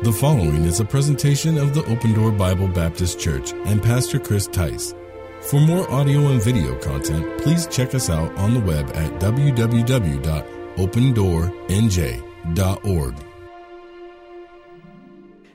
The following is a presentation of the Open Door Bible Baptist Church and Pastor Chris Tice. For more audio and video content, please check us out on the web at www.opendoornj.org.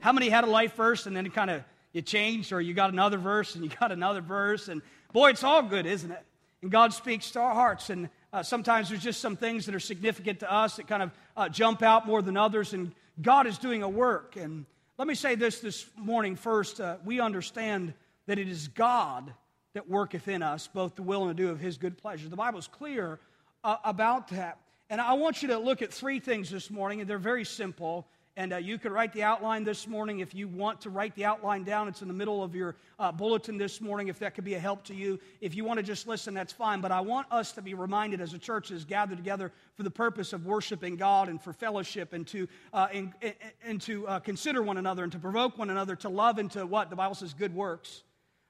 How many had a life verse and then kind of you changed, or you got another verse and you got another verse? And boy, it's all good, isn't it? And God speaks to our hearts. And uh, sometimes there's just some things that are significant to us that kind of uh, jump out more than others. And God is doing a work. And let me say this this morning first. Uh, we understand that it is God that worketh in us, both the will and the do of his good pleasure. The Bible is clear uh, about that. And I want you to look at three things this morning, and they're very simple. And uh, you can write the outline this morning if you want to write the outline down. It's in the middle of your uh, bulletin this morning if that could be a help to you. If you want to just listen, that's fine. But I want us to be reminded as a church is gathered together for the purpose of worshiping God and for fellowship and to, uh, and, and, to uh, consider one another and to provoke one another to love and to what? The Bible says good works.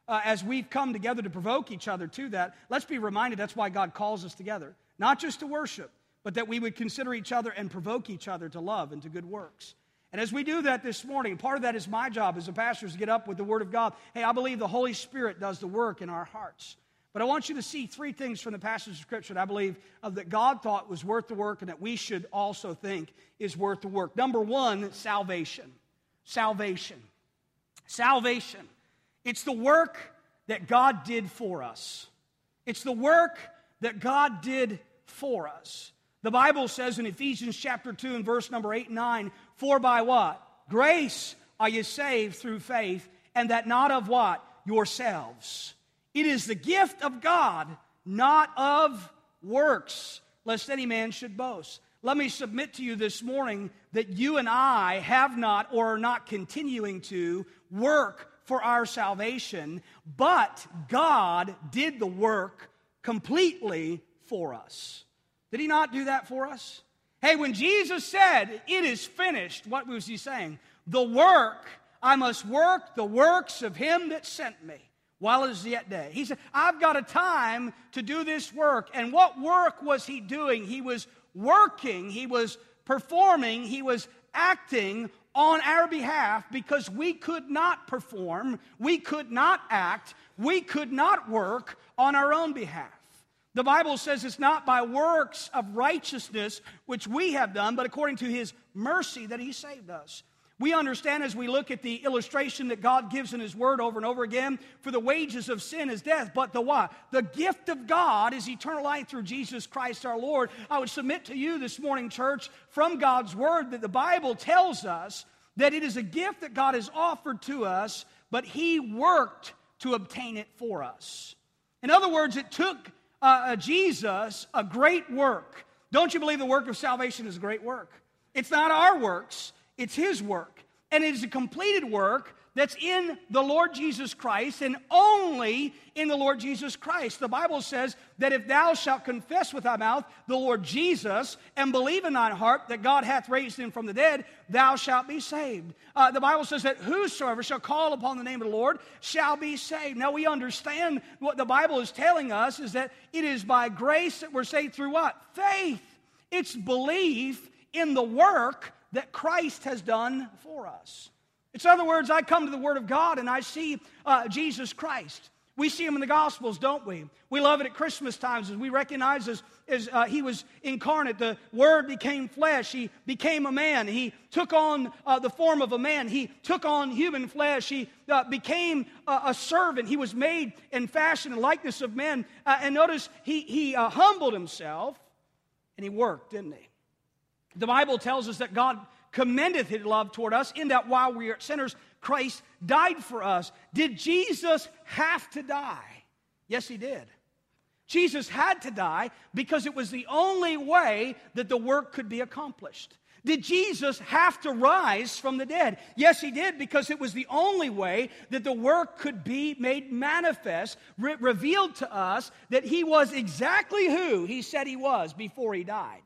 Uh, as we've come together to provoke each other to that, let's be reminded that's why God calls us together. Not just to worship, but that we would consider each other and provoke each other to love and to good works. And as we do that this morning, part of that is my job as a pastor is to get up with the Word of God. Hey, I believe the Holy Spirit does the work in our hearts. But I want you to see three things from the passage of Scripture that I believe uh, that God thought was worth the work and that we should also think is worth the work. Number one, salvation. Salvation. Salvation. It's the work that God did for us. It's the work that God did for us. The Bible says in Ephesians chapter 2 and verse number 8 and 9, for by what? Grace are you saved through faith, and that not of what? Yourselves. It is the gift of God, not of works, lest any man should boast. Let me submit to you this morning that you and I have not or are not continuing to work for our salvation, but God did the work completely for us. Did He not do that for us? Hey, when Jesus said, It is finished, what was He saying? The work, I must work the works of Him that sent me while it is yet day. He said, I've got a time to do this work. And what work was He doing? He was working, He was performing, He was acting on our behalf because we could not perform, we could not act, we could not work on our own behalf. The Bible says it's not by works of righteousness which we have done, but according to his mercy that he saved us. We understand as we look at the illustration that God gives in His Word over and over again, for the wages of sin is death, but the what? The gift of God is eternal life through Jesus Christ our Lord. I would submit to you this morning, church, from God's Word that the Bible tells us that it is a gift that God has offered to us, but He worked to obtain it for us. In other words, it took uh, uh, Jesus a great work. Don't you believe the work of salvation is a great work? It's not our works, it's His work. And it is a completed work that's in the Lord Jesus Christ and only in the Lord Jesus Christ. The Bible says that if thou shalt confess with thy mouth the Lord Jesus and believe in thine heart that God hath raised him from the dead, thou shalt be saved. Uh, the Bible says that whosoever shall call upon the name of the Lord shall be saved. Now we understand what the Bible is telling us is that it is by grace that we're saved through what? Faith. It's belief in the work that Christ has done for us. It's other words, I come to the Word of God and I see uh, Jesus Christ. We see him in the Gospels, don't we? We love it at Christmas times as we recognize as, as uh, he was incarnate. The Word became flesh. He became a man. He took on uh, the form of a man. He took on human flesh. He uh, became a servant. He was made in fashion and likeness of men. Uh, and notice he, he uh, humbled himself and he worked, didn't he? The Bible tells us that God commendeth his love toward us in that while we are sinners, Christ died for us. Did Jesus have to die? Yes, he did. Jesus had to die because it was the only way that the work could be accomplished. Did Jesus have to rise from the dead? Yes, he did, because it was the only way that the work could be made manifest, re- revealed to us that he was exactly who he said he was before he died.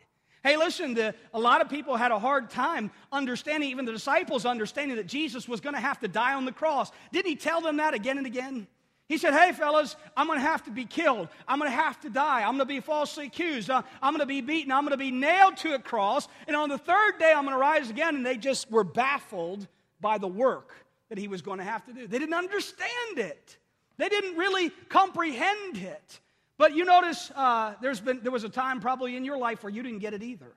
Hey, listen, the, a lot of people had a hard time understanding, even the disciples understanding that Jesus was going to have to die on the cross. Didn't he tell them that again and again? He said, Hey, fellas, I'm going to have to be killed. I'm going to have to die. I'm going to be falsely accused. Uh, I'm going to be beaten. I'm going to be nailed to a cross. And on the third day, I'm going to rise again. And they just were baffled by the work that he was going to have to do. They didn't understand it, they didn't really comprehend it. But you notice uh, there's been, there was a time probably in your life where you didn't get it either.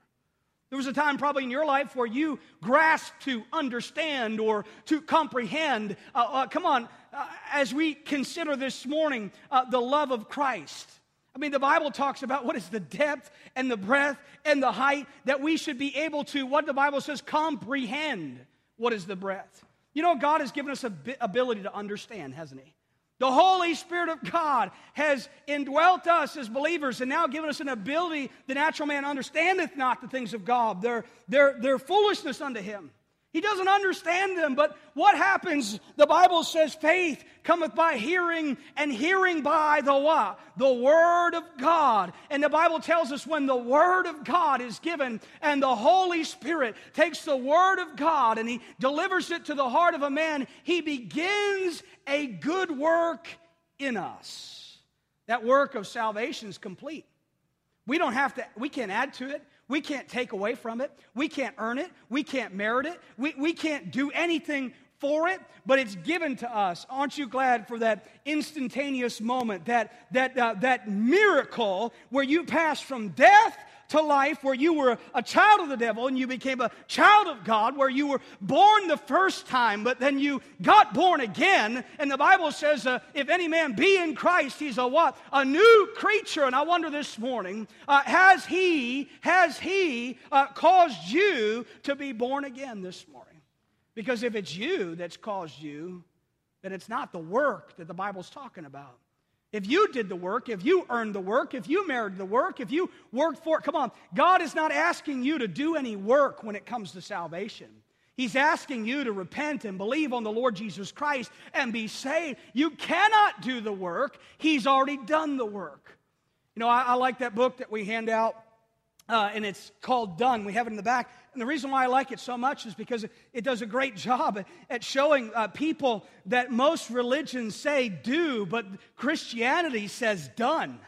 There was a time probably in your life where you grasped to understand or to comprehend. Uh, uh, come on, uh, as we consider this morning uh, the love of Christ. I mean, the Bible talks about what is the depth and the breadth and the height that we should be able to, what the Bible says, comprehend what is the breadth. You know, God has given us a ability to understand, hasn't He? The Holy Spirit of God has indwelt us as believers and now given us an ability the natural man understandeth not the things of God. They're, they're, they're foolishness unto him. He doesn't understand them, but what happens? The Bible says faith cometh by hearing, and hearing by the what? The Word of God. And the Bible tells us when the Word of God is given, and the Holy Spirit takes the Word of God and He delivers it to the heart of a man, He begins a good work in us. That work of salvation is complete. We don't have to, we can't add to it. We can't take away from it. We can't earn it. We can't merit it. We, we can't do anything for it, but it's given to us. Aren't you glad for that instantaneous moment, that, that, uh, that miracle where you pass from death to life where you were a child of the devil and you became a child of God, where you were born the first time, but then you got born again. And the Bible says, uh, if any man be in Christ, he's a what? A new creature. And I wonder this morning, uh, has he, has he uh, caused you to be born again this morning? Because if it's you that's caused you, then it's not the work that the Bible's talking about. If you did the work, if you earned the work, if you merited the work, if you worked for it, come on. God is not asking you to do any work when it comes to salvation. He's asking you to repent and believe on the Lord Jesus Christ and be saved. You cannot do the work, He's already done the work. You know, I, I like that book that we hand out, uh, and it's called Done. We have it in the back. And the reason why I like it so much is because it does a great job at showing uh, people that most religions say do, but Christianity says done.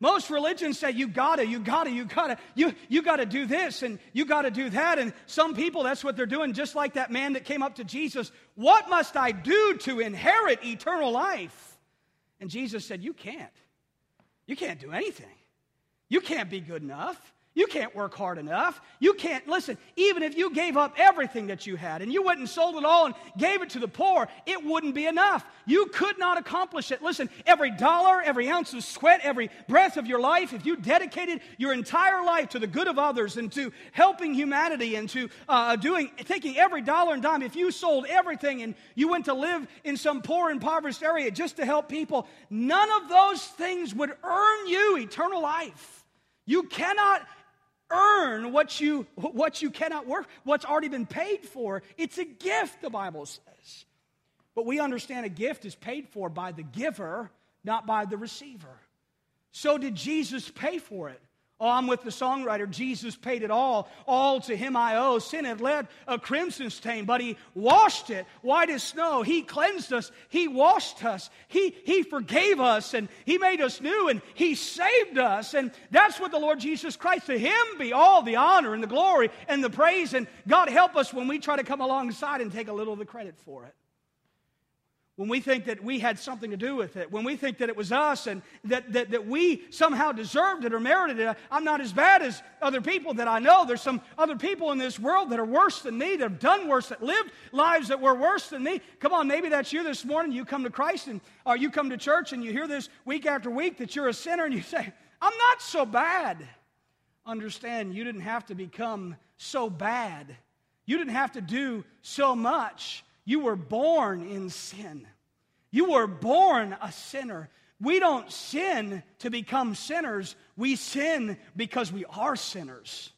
Most religions say you gotta, you gotta, you gotta, you, you gotta do this and you gotta do that. And some people, that's what they're doing, just like that man that came up to Jesus. What must I do to inherit eternal life? And Jesus said, You can't. You can't do anything. You can't be good enough. You can't work hard enough. You can't, listen, even if you gave up everything that you had and you went and sold it all and gave it to the poor, it wouldn't be enough. You could not accomplish it. Listen, every dollar, every ounce of sweat, every breath of your life, if you dedicated your entire life to the good of others and to helping humanity and to uh, doing, taking every dollar and dime, if you sold everything and you went to live in some poor, impoverished area just to help people, none of those things would earn you eternal life. You cannot earn what you, what you cannot work, what's already been paid for. It's a gift, the Bible says. But we understand a gift is paid for by the giver, not by the receiver. So did Jesus pay for it? Oh, I'm with the songwriter. Jesus paid it all. All to him I owe. Sin had led a crimson stain, but he washed it white as snow. He cleansed us. He washed us. He, he forgave us and he made us new and he saved us. And that's what the Lord Jesus Christ, to him be all the honor and the glory and the praise. And God help us when we try to come alongside and take a little of the credit for it when we think that we had something to do with it, when we think that it was us and that, that, that we somehow deserved it or merited it, I'm not as bad as other people that I know. There's some other people in this world that are worse than me, that have done worse, that lived lives that were worse than me. Come on, maybe that's you this morning. You come to Christ and or you come to church and you hear this week after week that you're a sinner and you say, I'm not so bad. Understand, you didn't have to become so bad. You didn't have to do so much you were born in sin. You were born a sinner. We don't sin to become sinners, we sin because we are sinners.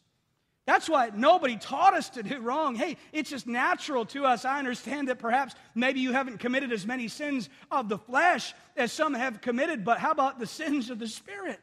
That's why nobody taught us to do wrong. Hey, it's just natural to us. I understand that perhaps maybe you haven't committed as many sins of the flesh as some have committed, but how about the sins of the Spirit?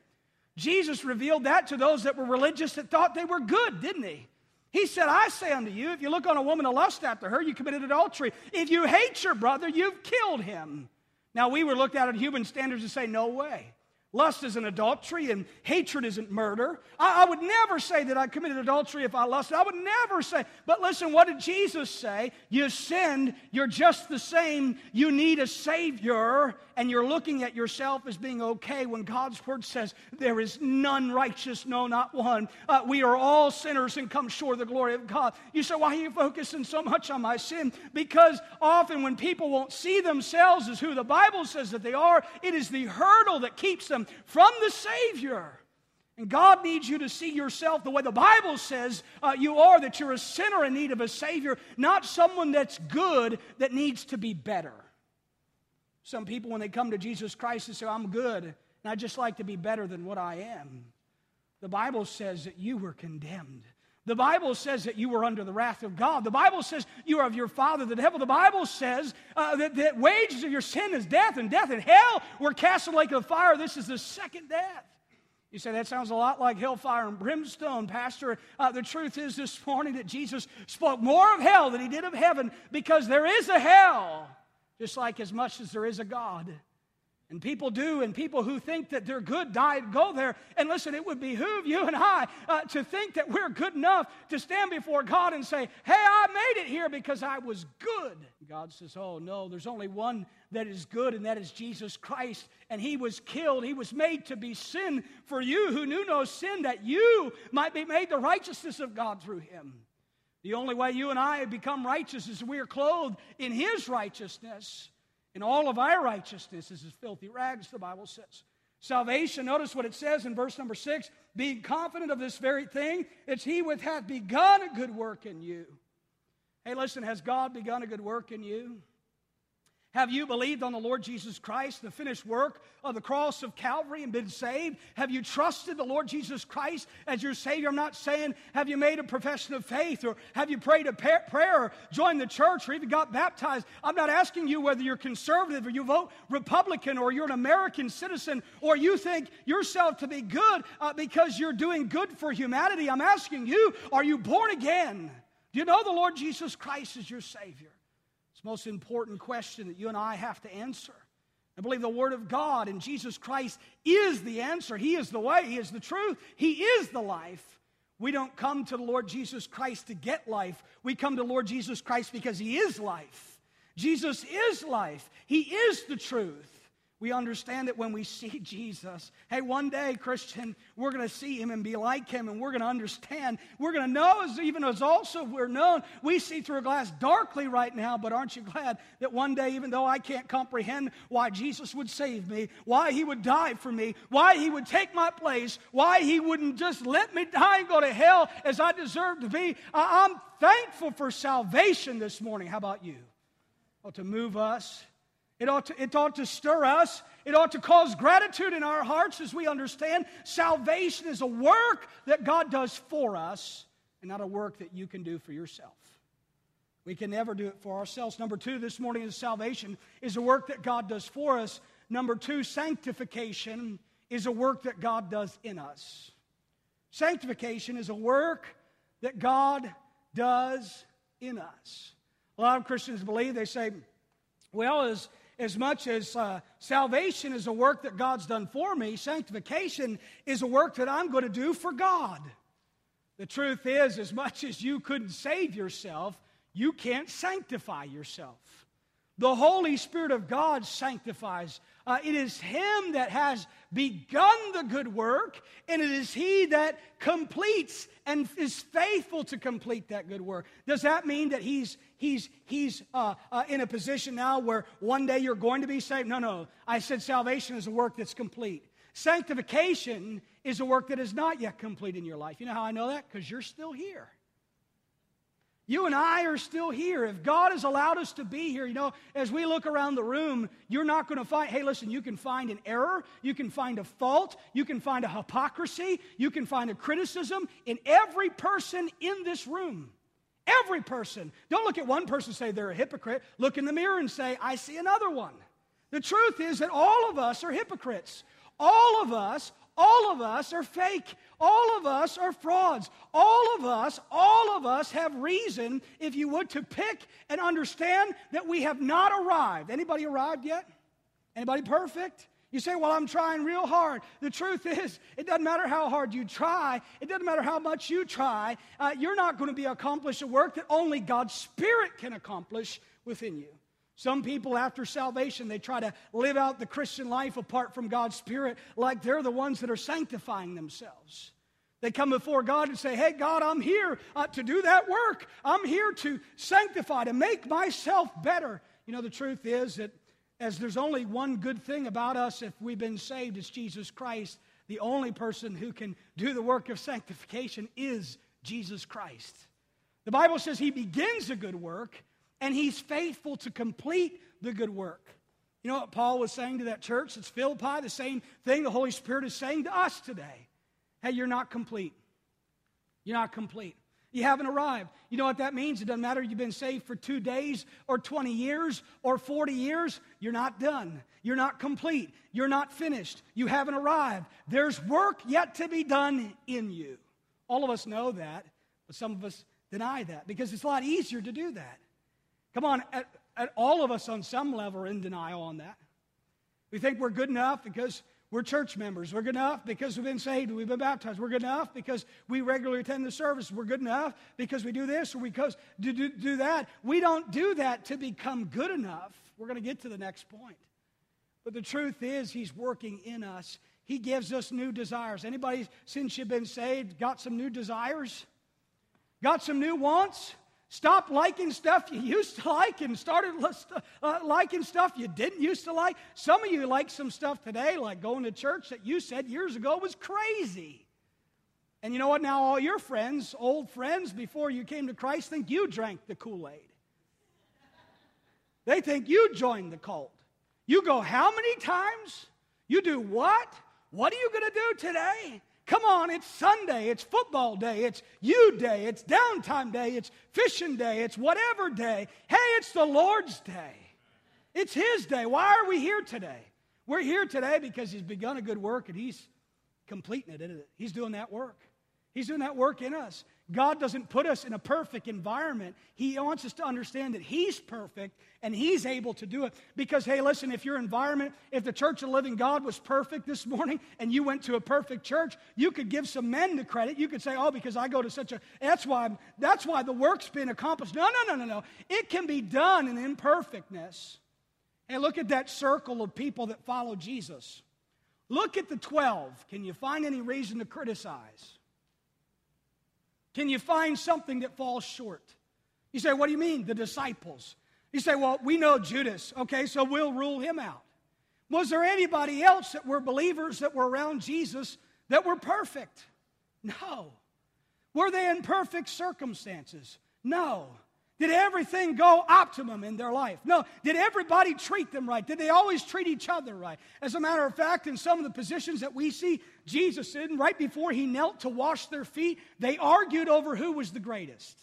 Jesus revealed that to those that were religious that thought they were good, didn't he? He said, I say unto you, if you look on a woman to lust after her, you committed adultery. If you hate your brother, you've killed him. Now, we were looked at at human standards and say, no way. Lust isn't adultery and hatred isn't murder. I, I, would never say that I committed adultery if I lusted. I would never say. But listen, what did Jesus say? You sinned. You're just the same. You need a Savior. And you're looking at yourself as being okay when God's Word says, There is none righteous, no, not one. Uh, we are all sinners and come short of the glory of God. You say, Why are you focusing so much on my sin? Because often when people won't see themselves as who the Bible says that they are, it is the hurdle that keeps them them from the Savior. And God needs you to see yourself the way the Bible says uh, you are, that you're a sinner in need of a Savior, not someone that's good that needs to be better. Some people, when they come to Jesus Christ, they say, I'm good, and I just like to be better than what I am. The Bible says that you were condemned. The Bible says that you were under the wrath of God. The Bible says you are of your father, the devil. The Bible says uh, that, that wages of your sin is death, and death and hell were cast in the lake of fire. This is the second death. You say that sounds a lot like hellfire and brimstone, Pastor. Uh, the truth is this morning that Jesus spoke more of hell than he did of heaven because there is a hell, just like as much as there is a God. And people do, and people who think that they're good die go there. And listen, it would behoove you and I uh, to think that we're good enough to stand before God and say, Hey, I made it here because I was good. God says, Oh, no, there's only one that is good, and that is Jesus Christ. And He was killed. He was made to be sin for you who knew no sin, that you might be made the righteousness of God through Him. The only way you and I become righteous is we are clothed in His righteousness. And all of our righteousness is as filthy rags, the Bible says. Salvation, notice what it says in verse number six being confident of this very thing, it's he which hath begun a good work in you. Hey, listen, has God begun a good work in you? Have you believed on the Lord Jesus Christ, the finished work of the cross of Calvary, and been saved? Have you trusted the Lord Jesus Christ as your Savior? I'm not saying have you made a profession of faith or have you prayed a prayer or joined the church or even got baptized. I'm not asking you whether you're conservative or you vote Republican or you're an American citizen or you think yourself to be good uh, because you're doing good for humanity. I'm asking you, are you born again? Do you know the Lord Jesus Christ is your Savior? It's the most important question that you and I have to answer. I believe the Word of God and Jesus Christ is the answer. He is the way, He is the truth, He is the life. We don't come to the Lord Jesus Christ to get life. We come to Lord Jesus Christ because He is life. Jesus is life, He is the truth. We understand that when we see Jesus. Hey, one day, Christian, we're going to see him and be like him, and we're going to understand. We're going to know, as even as also we're known, we see through a glass darkly right now, but aren't you glad that one day, even though I can't comprehend why Jesus would save me, why he would die for me, why he would take my place, why he wouldn't just let me die and go to hell as I deserve to be, I'm thankful for salvation this morning. How about you? Well, to move us it ought, to, it ought to stir us. It ought to cause gratitude in our hearts as we understand salvation is a work that God does for us and not a work that you can do for yourself. We can never do it for ourselves. Number two, this morning is salvation is a work that God does for us. Number two, sanctification is a work that God does in us. Sanctification is a work that God does in us. A lot of Christians believe, they say, well, as as much as uh, salvation is a work that God's done for me, sanctification is a work that I'm going to do for God. The truth is, as much as you couldn't save yourself, you can't sanctify yourself. The Holy Spirit of God sanctifies. Uh, it is Him that has begun the good work, and it is He that completes and is faithful to complete that good work. Does that mean that He's He's He's uh, uh, in a position now where one day you're going to be saved? No, no. I said salvation is a work that's complete. Sanctification is a work that is not yet complete in your life. You know how I know that? Because you're still here. You and I are still here. If God has allowed us to be here, you know, as we look around the room, you're not going to find, hey, listen, you can find an error, you can find a fault, you can find a hypocrisy, you can find a criticism in every person in this room. Every person. Don't look at one person and say they're a hypocrite. Look in the mirror and say, I see another one. The truth is that all of us are hypocrites. All of us all of us are fake. All of us are frauds. All of us, all of us have reason, if you would, to pick and understand that we have not arrived. Anybody arrived yet? Anybody perfect? You say, Well, I'm trying real hard. The truth is, it doesn't matter how hard you try, it doesn't matter how much you try, uh, you're not going to be accomplish a work that only God's Spirit can accomplish within you. Some people, after salvation, they try to live out the Christian life apart from God's Spirit like they're the ones that are sanctifying themselves. They come before God and say, Hey, God, I'm here uh, to do that work. I'm here to sanctify, to make myself better. You know, the truth is that as there's only one good thing about us if we've been saved, it's Jesus Christ. The only person who can do the work of sanctification is Jesus Christ. The Bible says he begins a good work and he's faithful to complete the good work. You know what Paul was saying to that church? It's Philippi, the same thing the Holy Spirit is saying to us today. Hey, you're not complete. You're not complete. You haven't arrived. You know what that means? It doesn't matter you've been saved for two days or 20 years or 40 years. You're not done. You're not complete. You're not finished. You haven't arrived. There's work yet to be done in you. All of us know that, but some of us deny that because it's a lot easier to do that. Come on, at, at all of us on some level are in denial on that. We think we're good enough because we're church members. We're good enough because we've been saved. We've been baptized. We're good enough because we regularly attend the service. We're good enough because we do this or because do, do, do that. We don't do that to become good enough. We're going to get to the next point. But the truth is, He's working in us. He gives us new desires. Anybody, since you've been saved, got some new desires? Got some new wants? Stop liking stuff you used to like and started uh, liking stuff you didn't used to like. Some of you like some stuff today, like going to church that you said years ago was crazy. And you know what? Now, all your friends, old friends, before you came to Christ, think you drank the Kool Aid. They think you joined the cult. You go how many times? You do what? What are you going to do today? Come on, it's Sunday, it's football day, it's you day, it's downtime day, it's fishing day, it's whatever day. Hey, it's the Lord's day. It's His day. Why are we here today? We're here today because He's begun a good work and He's completing it? He's doing that work. He's doing that work in us. God doesn't put us in a perfect environment. He wants us to understand that He's perfect and He's able to do it. Because, hey, listen, if your environment, if the church of the living God was perfect this morning and you went to a perfect church, you could give some men the credit. You could say, oh, because I go to such a, that's why, that's why the work's been accomplished. No, no, no, no, no. It can be done in imperfectness. Hey, look at that circle of people that follow Jesus. Look at the 12. Can you find any reason to criticize? Can you find something that falls short? You say, What do you mean? The disciples. You say, Well, we know Judas. Okay, so we'll rule him out. Was there anybody else that were believers that were around Jesus that were perfect? No. Were they in perfect circumstances? No. Did everything go optimum in their life? No. Did everybody treat them right? Did they always treat each other right? As a matter of fact, in some of the positions that we see Jesus in, right before he knelt to wash their feet, they argued over who was the greatest.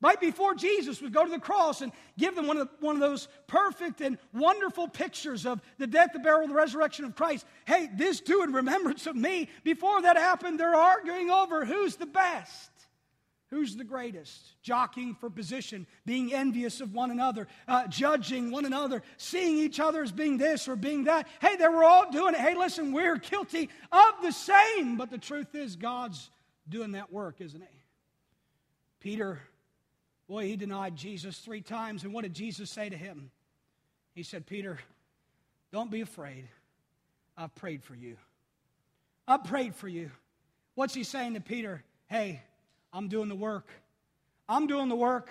Right before Jesus would go to the cross and give them one of, one of those perfect and wonderful pictures of the death, the burial, the resurrection of Christ. Hey, this do in remembrance of me. Before that happened, they're arguing over who's the best. Who's the greatest? Jockeying for position, being envious of one another, uh, judging one another, seeing each other as being this or being that. Hey, they were all doing it. Hey, listen, we're guilty of the same. But the truth is, God's doing that work, isn't he? Peter, boy, he denied Jesus three times. And what did Jesus say to him? He said, Peter, don't be afraid. I've prayed for you. I've prayed for you. What's he saying to Peter? Hey, I'm doing the work. I'm doing the work.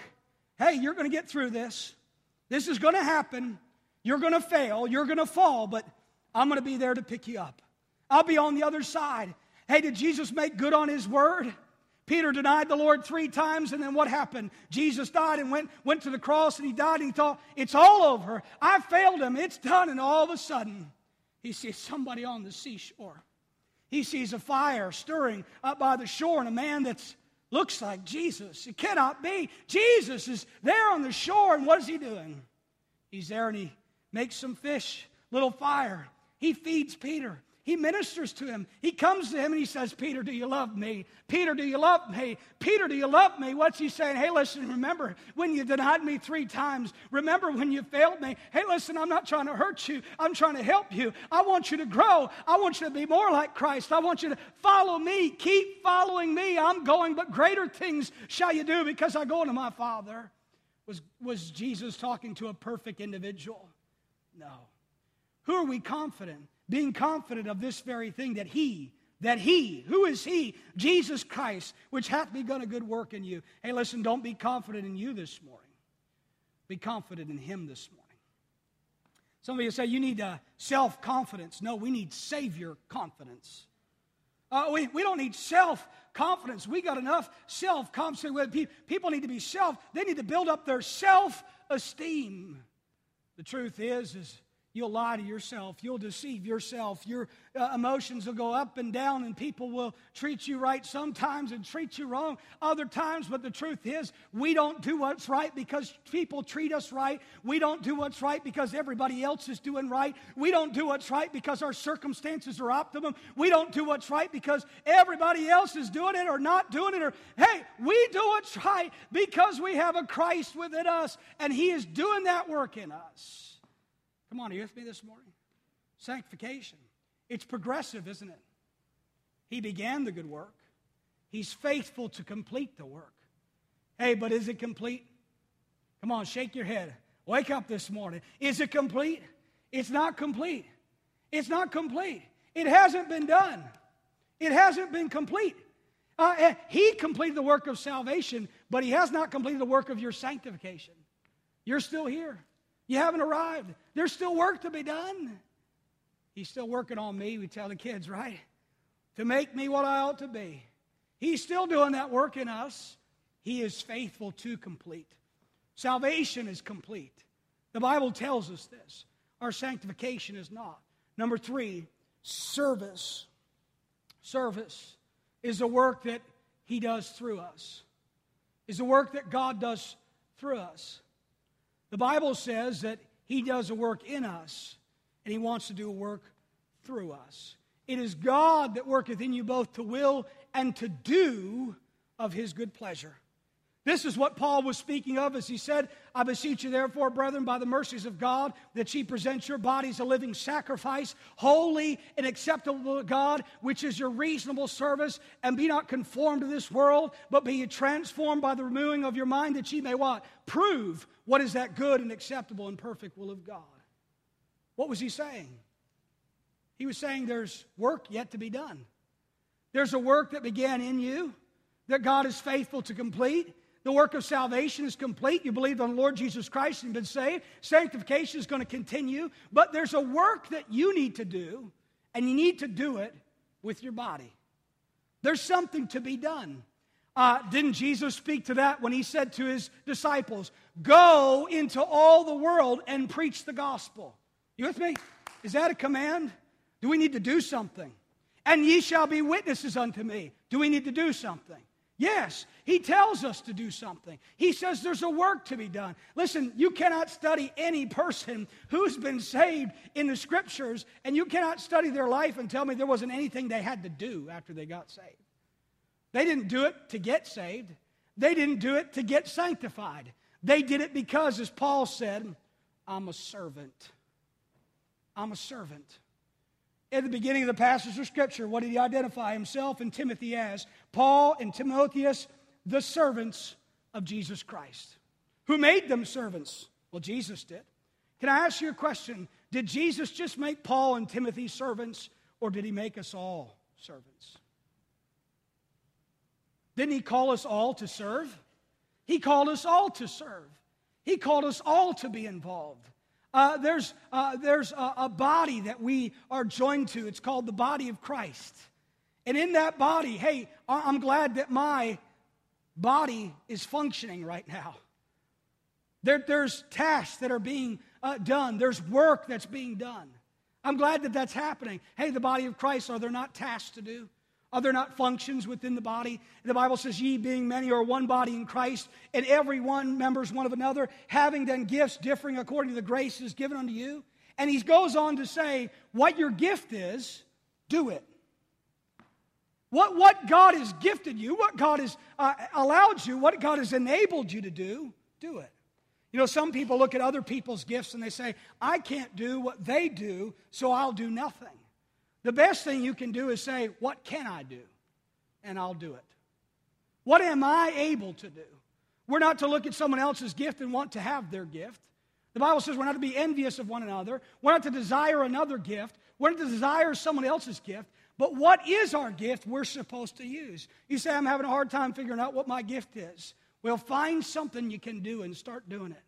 Hey, you're going to get through this. This is going to happen. You're going to fail. You're going to fall, but I'm going to be there to pick you up. I'll be on the other side. Hey, did Jesus make good on his word? Peter denied the Lord three times, and then what happened? Jesus died and went, went to the cross, and he died, and he thought, It's all over. I failed him. It's done. And all of a sudden, he sees somebody on the seashore. He sees a fire stirring up by the shore, and a man that's looks like Jesus. It cannot be. Jesus is there on the shore, and what is he doing? He's there and he makes some fish, little fire. He feeds Peter. He ministers to him. He comes to him and he says, Peter, do you love me? Peter, do you love me? Peter, do you love me? What's he saying? Hey, listen, remember when you denied me three times? Remember when you failed me? Hey, listen, I'm not trying to hurt you. I'm trying to help you. I want you to grow. I want you to be more like Christ. I want you to follow me. Keep following me. I'm going, but greater things shall you do because I go to my Father. Was, was Jesus talking to a perfect individual? No. Who are we confident? Being confident of this very thing that He, that He, who is He? Jesus Christ, which hath begun a good work in you. Hey, listen, don't be confident in you this morning. Be confident in Him this morning. Some of you say you need uh, self confidence. No, we need Savior confidence. Uh, we, we don't need self confidence. We got enough self confidence. People need to be self, they need to build up their self esteem. The truth is, is You'll lie to yourself. You'll deceive yourself. Your uh, emotions will go up and down, and people will treat you right sometimes and treat you wrong other times. But the truth is, we don't do what's right because people treat us right. We don't do what's right because everybody else is doing right. We don't do what's right because our circumstances are optimum. We don't do what's right because everybody else is doing it or not doing it. Or, hey, we do what's right because we have a Christ within us, and He is doing that work in us. Come on, are you with me this morning? Sanctification. It's progressive, isn't it? He began the good work. He's faithful to complete the work. Hey, but is it complete? Come on, shake your head. Wake up this morning. Is it complete? It's not complete. It's not complete. It hasn't been done. It hasn't been complete. Uh, eh, he completed the work of salvation, but he has not completed the work of your sanctification. You're still here. You haven't arrived. There's still work to be done. He's still working on me, we tell the kids, right? To make me what I ought to be. He's still doing that work in us. He is faithful to complete. Salvation is complete. The Bible tells us this. Our sanctification is not. Number three, service. Service is the work that He does through us, is the work that God does through us. The Bible says that He does a work in us, and He wants to do a work through us. It is God that worketh in you both to will and to do of His good pleasure. This is what Paul was speaking of as he said, I beseech you, therefore, brethren, by the mercies of God, that ye present your bodies a living sacrifice, holy and acceptable to God, which is your reasonable service, and be not conformed to this world, but be ye transformed by the renewing of your mind, that ye may what? Prove what is that good and acceptable and perfect will of God. What was he saying? He was saying there's work yet to be done. There's a work that began in you that God is faithful to complete. The work of salvation is complete. You believe on the Lord Jesus Christ and been saved. Sanctification is going to continue. But there's a work that you need to do, and you need to do it with your body. There's something to be done. Uh, didn't Jesus speak to that when he said to his disciples, Go into all the world and preach the gospel? You with me? Is that a command? Do we need to do something? And ye shall be witnesses unto me. Do we need to do something? Yes, he tells us to do something. He says there's a work to be done. Listen, you cannot study any person who's been saved in the scriptures, and you cannot study their life and tell me there wasn't anything they had to do after they got saved. They didn't do it to get saved, they didn't do it to get sanctified. They did it because, as Paul said, I'm a servant. I'm a servant. At the beginning of the passage of Scripture, what did he identify himself and Timothy as? Paul and Timotheus, the servants of Jesus Christ. Who made them servants? Well, Jesus did. Can I ask you a question? Did Jesus just make Paul and Timothy servants, or did he make us all servants? Didn't he call us all to serve? He called us all to serve. He called us all to be involved. Uh, there's uh, there's a, a body that we are joined to. It's called the body of Christ. And in that body, hey, I'm glad that my body is functioning right now. There, there's tasks that are being uh, done, there's work that's being done. I'm glad that that's happening. Hey, the body of Christ, are there not tasks to do? Are there not functions within the body? The Bible says, Ye being many are one body in Christ, and every one members one of another, having then gifts differing according to the graces given unto you. And he goes on to say, What your gift is, do it. What, what God has gifted you, what God has uh, allowed you, what God has enabled you to do, do it. You know, some people look at other people's gifts and they say, I can't do what they do, so I'll do nothing. The best thing you can do is say, What can I do? And I'll do it. What am I able to do? We're not to look at someone else's gift and want to have their gift. The Bible says we're not to be envious of one another. We're not to desire another gift. We're not to desire someone else's gift. But what is our gift we're supposed to use? You say, I'm having a hard time figuring out what my gift is. Well, find something you can do and start doing it.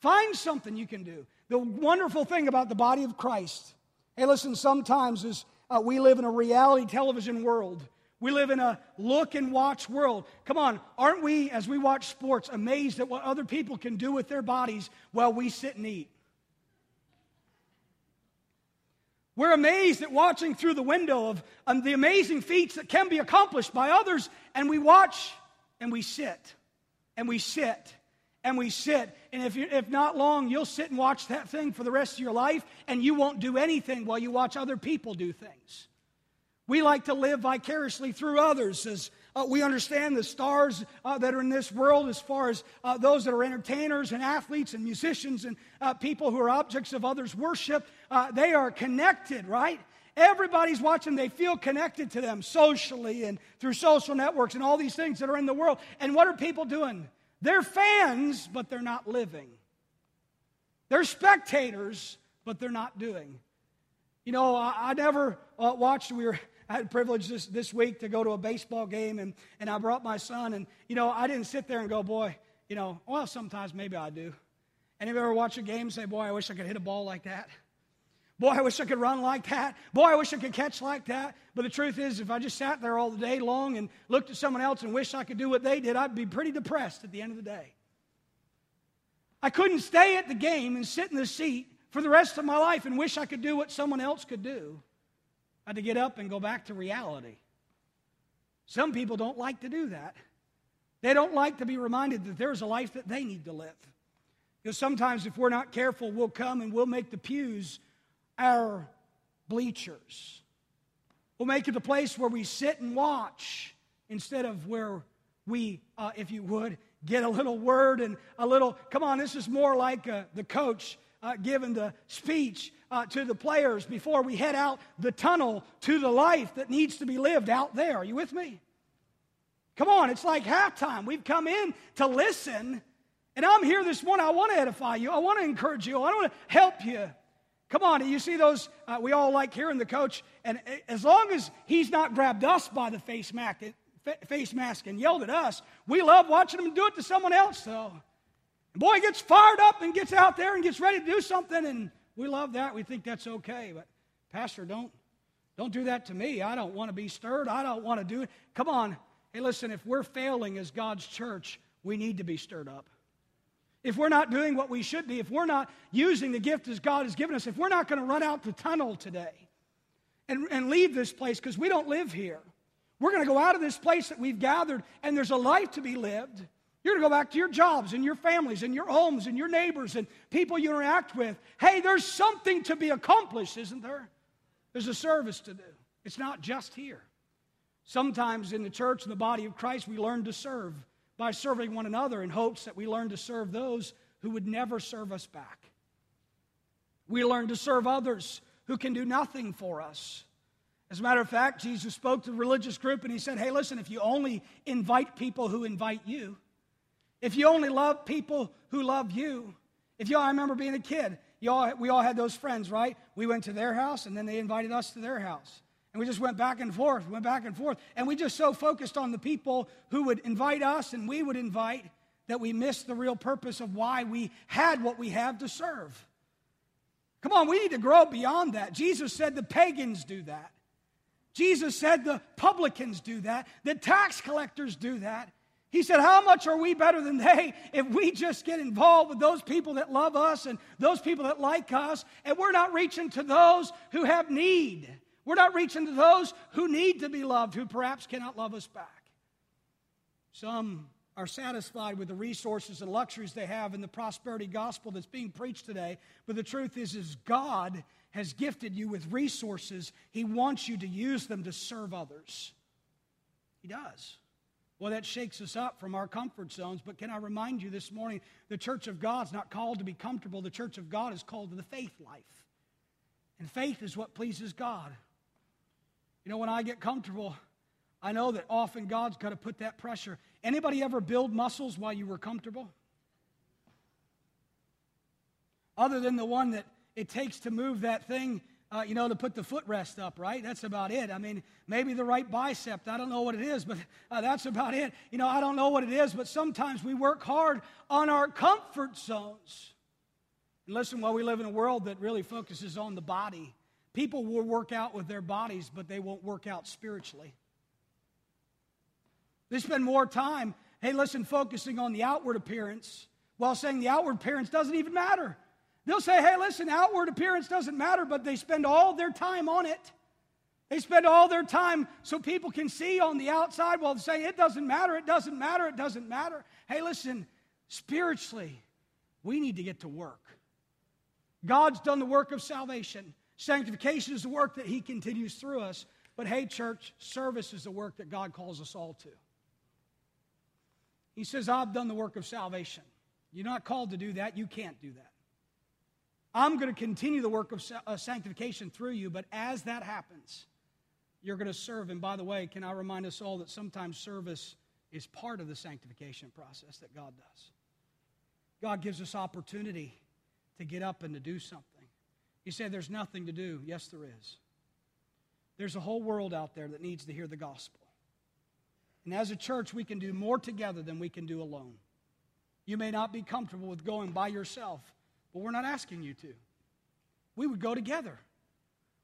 Find something you can do. The wonderful thing about the body of Christ, hey, listen, sometimes as uh, we live in a reality television world, we live in a look and watch world. Come on, aren't we, as we watch sports, amazed at what other people can do with their bodies while we sit and eat? We're amazed at watching through the window of um, the amazing feats that can be accomplished by others, and we watch and we sit and we sit and we sit. And if, you, if not long, you'll sit and watch that thing for the rest of your life, and you won't do anything while you watch other people do things. We like to live vicariously through others as uh, we understand the stars uh, that are in this world, as far as uh, those that are entertainers and athletes and musicians and uh, people who are objects of others' worship. Uh, they are connected, right? Everybody's watching, they feel connected to them socially and through social networks and all these things that are in the world. And what are people doing? They're fans, but they're not living. They're spectators, but they're not doing. You know, I, I never uh, watched, we were I had the privilege this, this week to go to a baseball game, and, and I brought my son. And, you know, I didn't sit there and go, boy, you know, well, sometimes maybe I do. Of you ever watch a game and say, boy, I wish I could hit a ball like that? Boy, I wish I could run like that. Boy, I wish I could catch like that. But the truth is, if I just sat there all the day long and looked at someone else and wished I could do what they did, I'd be pretty depressed at the end of the day. I couldn't stay at the game and sit in the seat for the rest of my life and wish I could do what someone else could do. I had to get up and go back to reality. Some people don't like to do that. They don't like to be reminded that there's a life that they need to live. Because sometimes, if we're not careful, we'll come and we'll make the pews our bleachers. We'll make it the place where we sit and watch instead of where we, uh, if you would, get a little word and a little. Come on, this is more like uh, the coach uh, giving the speech uh, to the players before we head out the tunnel to the life that needs to be lived out there. Are you with me? Come on, it's like halftime. We've come in to listen, and I'm here this morning. I want to edify you, I want to encourage you, I want to help you. Come on, you see those? Uh, we all like hearing the coach, and as long as he's not grabbed us by the face mask, face mask and yelled at us, we love watching him do it to someone else, though. And boy, he gets fired up and gets out there and gets ready to do something, and we love that. We think that's okay. But, Pastor, don't, don't do that to me. I don't want to be stirred. I don't want to do it. Come on. Hey, listen, if we're failing as God's church, we need to be stirred up. If we're not doing what we should be, if we're not using the gift as God has given us, if we're not going to run out the tunnel today and, and leave this place because we don't live here, we're going to go out of this place that we've gathered and there's a life to be lived. You're going to go back to your jobs and your families and your homes and your neighbors and people you interact with. Hey, there's something to be accomplished, isn't there? There's a service to do. It's not just here. Sometimes in the church, and the body of Christ, we learn to serve by serving one another in hopes that we learn to serve those who would never serve us back. We learn to serve others who can do nothing for us. As a matter of fact, Jesus spoke to the religious group and he said, Hey, listen, if you only invite people who invite you, if you only love people who love you, if you all, I remember being a kid, you all, we all had those friends, right? We went to their house and then they invited us to their house. And we just went back and forth, went back and forth. And we just so focused on the people who would invite us and we would invite that we missed the real purpose of why we had what we have to serve. Come on, we need to grow beyond that. Jesus said the pagans do that. Jesus said the publicans do that. The tax collectors do that. He said, How much are we better than they if we just get involved with those people that love us and those people that like us, and we're not reaching to those who have need? We're not reaching to those who need to be loved, who perhaps cannot love us back. Some are satisfied with the resources and luxuries they have in the prosperity gospel that's being preached today. But the truth is, is God has gifted you with resources. He wants you to use them to serve others. He does. Well, that shakes us up from our comfort zones. But can I remind you this morning, the church of God's not called to be comfortable. The church of God is called to the faith life. And faith is what pleases God. You know, when I get comfortable, I know that often God's got to put that pressure. Anybody ever build muscles while you were comfortable? Other than the one that it takes to move that thing, uh, you know, to put the footrest up, right? That's about it. I mean, maybe the right bicep. I don't know what it is, but uh, that's about it. You know, I don't know what it is, but sometimes we work hard on our comfort zones. And listen, while we live in a world that really focuses on the body, people will work out with their bodies, but they won't work out spiritually. They spend more time, hey, listen, focusing on the outward appearance while saying the outward appearance doesn't even matter. They'll say, hey, listen, outward appearance doesn't matter, but they spend all their time on it. They spend all their time so people can see on the outside while saying, it doesn't matter, it doesn't matter, it doesn't matter. Hey, listen, spiritually, we need to get to work. God's done the work of salvation. Sanctification is the work that He continues through us. But hey, church, service is the work that God calls us all to. He says, I've done the work of salvation. You're not called to do that. You can't do that. I'm going to continue the work of uh, sanctification through you, but as that happens, you're going to serve. And by the way, can I remind us all that sometimes service is part of the sanctification process that God does? God gives us opportunity to get up and to do something. You say there's nothing to do. Yes, there is. There's a whole world out there that needs to hear the gospel. And as a church, we can do more together than we can do alone. You may not be comfortable with going by yourself, but we're not asking you to. We would go together.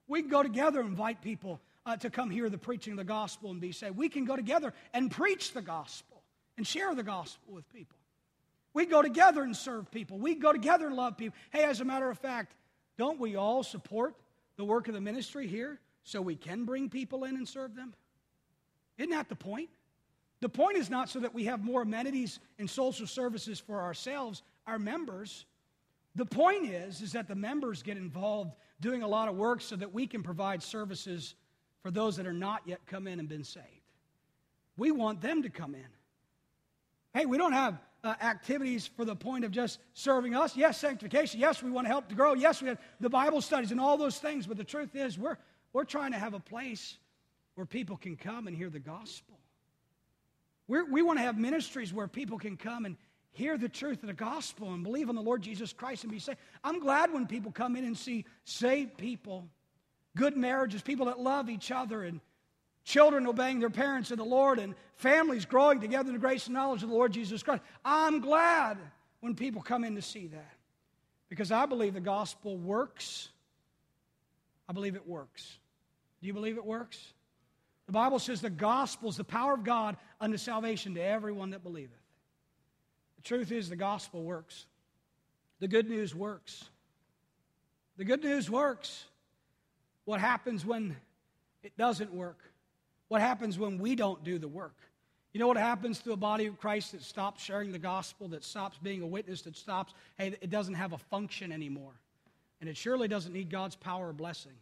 We can go together and invite people uh, to come hear the preaching of the gospel and be saved. We can go together and preach the gospel and share the gospel with people. We go together and serve people. We go together and love people. Hey, as a matter of fact, don't we all support the work of the ministry here so we can bring people in and serve them? Isn't that the point? The point is not so that we have more amenities and social services for ourselves, our members. The point is, is that the members get involved doing a lot of work so that we can provide services for those that are not yet come in and been saved. We want them to come in. Hey, we don't have uh, activities for the point of just serving us. Yes, sanctification. Yes, we want to help to grow. Yes, we have the Bible studies and all those things. But the truth is, we're, we're trying to have a place where people can come and hear the gospel. We're, we want to have ministries where people can come and hear the truth of the gospel and believe on the Lord Jesus Christ and be saved. I'm glad when people come in and see saved people, good marriages, people that love each other, and children obeying their parents in the Lord, and families growing together in the grace and knowledge of the Lord Jesus Christ. I'm glad when people come in to see that because I believe the gospel works. I believe it works. Do you believe it works? The Bible says the gospel is the power of God unto salvation to everyone that believeth. The truth is, the gospel works. The good news works. The good news works. What happens when it doesn't work? What happens when we don't do the work? You know what happens to a body of Christ that stops sharing the gospel, that stops being a witness, that stops, hey, it doesn't have a function anymore. And it surely doesn't need God's power or blessing.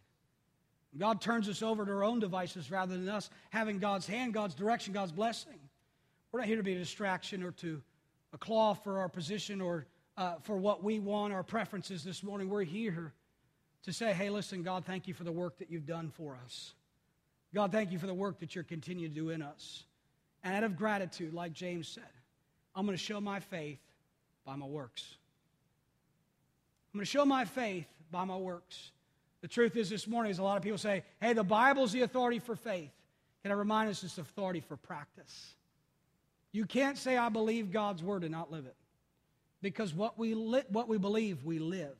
God turns us over to our own devices rather than us having God's hand, God's direction, God's blessing. We're not here to be a distraction or to a claw for our position or uh, for what we want, our preferences this morning. We're here to say, hey, listen, God, thank you for the work that you've done for us. God, thank you for the work that you're continuing to do in us. And out of gratitude, like James said, I'm going to show my faith by my works. I'm going to show my faith by my works. The truth is, this morning, as a lot of people say, hey, the Bible's the authority for faith. Can I remind us it's authority for practice? You can't say, I believe God's word and not live it. Because what we, li- what we believe, we live.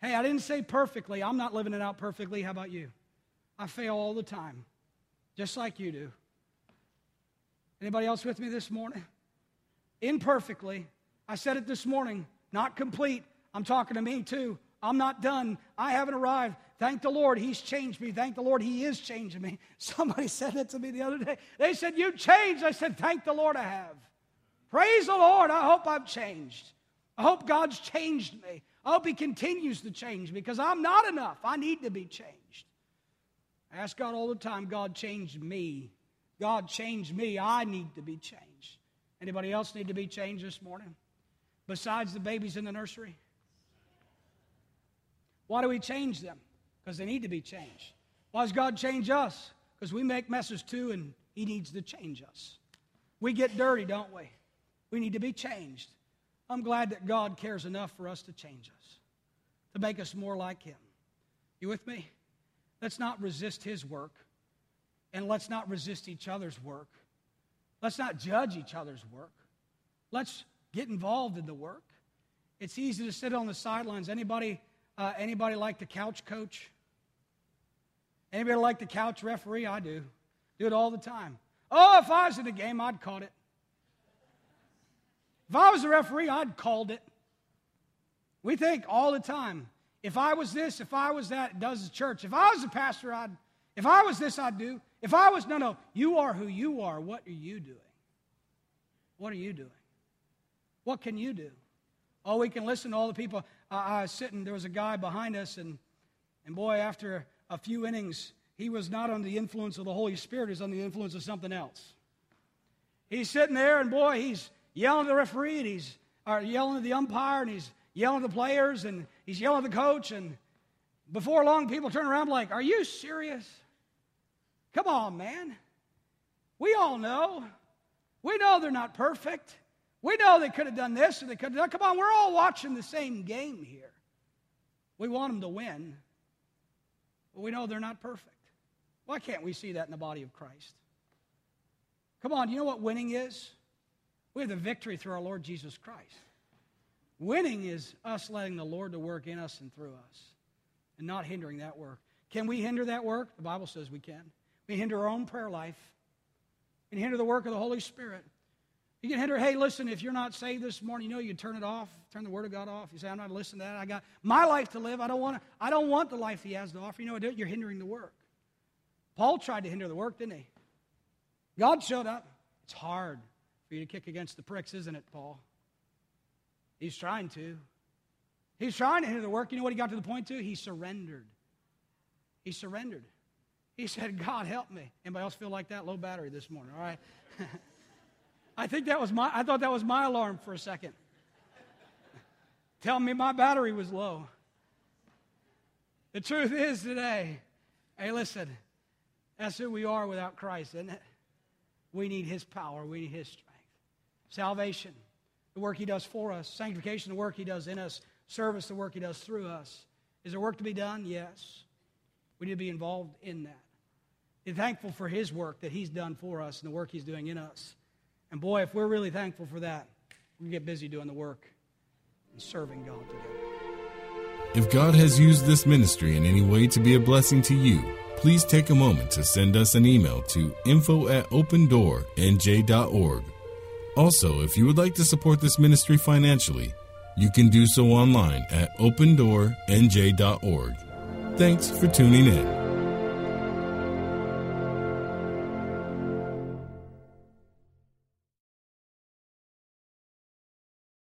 Hey, I didn't say perfectly. I'm not living it out perfectly. How about you? I fail all the time, just like you do. Anybody else with me this morning? Imperfectly. I said it this morning, not complete. I'm talking to me too. I'm not done. I haven't arrived. Thank the Lord, He's changed me. Thank the Lord, He is changing me. Somebody said that to me the other day. They said, You changed. I said, Thank the Lord, I have. Praise the Lord. I hope I've changed. I hope God's changed me. I hope He continues to change me because I'm not enough. I need to be changed. I ask God all the time, God changed me. God changed me. I need to be changed. Anybody else need to be changed this morning? Besides the babies in the nursery? Why do we change them? Because they need to be changed. Why does God change us? Because we make messes too, and He needs to change us. We get dirty, don't we? We need to be changed. I'm glad that God cares enough for us to change us, to make us more like Him. You with me? Let's not resist His work, and let's not resist each other's work. Let's not judge each other's work. Let's get involved in the work. It's easy to sit on the sidelines. Anybody, uh, anybody like the couch coach? Anybody like the couch referee? I do. Do it all the time. Oh, if I was in the game, I'd caught it. If I was a referee, I'd called it. We think all the time, if I was this, if I was that, does the church. If I was a pastor, I'd, if I was this, I'd do. If I was, no, no, you are who you are. What are you doing? What are you doing? What can you do? Oh, we can listen to all the people. Uh, I was sitting, there was a guy behind us, and, and boy, after a few innings, he was not under the influence of the Holy Spirit, he was under the influence of something else. He's sitting there, and boy, he's yelling at the referee, and he's or yelling at the umpire, and he's yelling at the players, and he's yelling at the coach, and before long, people turn around like, Are you serious? Come on, man. We all know. We know they're not perfect. We know they could have done this or they could have done. Come on, we're all watching the same game here. We want them to win, but we know they're not perfect. Why can't we see that in the body of Christ? Come on, you know what winning is? We have the victory through our Lord Jesus Christ. Winning is us letting the Lord to work in us and through us and not hindering that work. Can we hinder that work? The Bible says we can. We hinder our own prayer life and hinder the work of the Holy Spirit. You can hinder, hey, listen, if you're not saved this morning, you know you turn it off, turn the Word of God off. You say, I'm not listening to that. I got my life to live. I don't want to, I don't want the life He has to offer. You know what? You're hindering the work. Paul tried to hinder the work, didn't he? God showed up. It's hard for you to kick against the pricks, isn't it, Paul? He's trying to. He's trying to hinder the work. You know what he got to the point to? He surrendered. He surrendered. He said, God, help me. Anybody else feel like that? Low battery this morning, all right? I think that was my, I thought that was my alarm for a second. Tell me my battery was low. The truth is today, hey, listen, that's who we are without Christ, isn't it? We need His power, we need His strength. Salvation, the work He does for us, sanctification, the work He does in us, service, the work He does through us. Is there work to be done? Yes. We need to be involved in that. Be thankful for His work that He's done for us and the work He's doing in us. And boy, if we're really thankful for that, we get busy doing the work and serving God together. If God has used this ministry in any way to be a blessing to you, please take a moment to send us an email to info at opendoornj.org. Also, if you would like to support this ministry financially, you can do so online at opendoornj.org. Thanks for tuning in.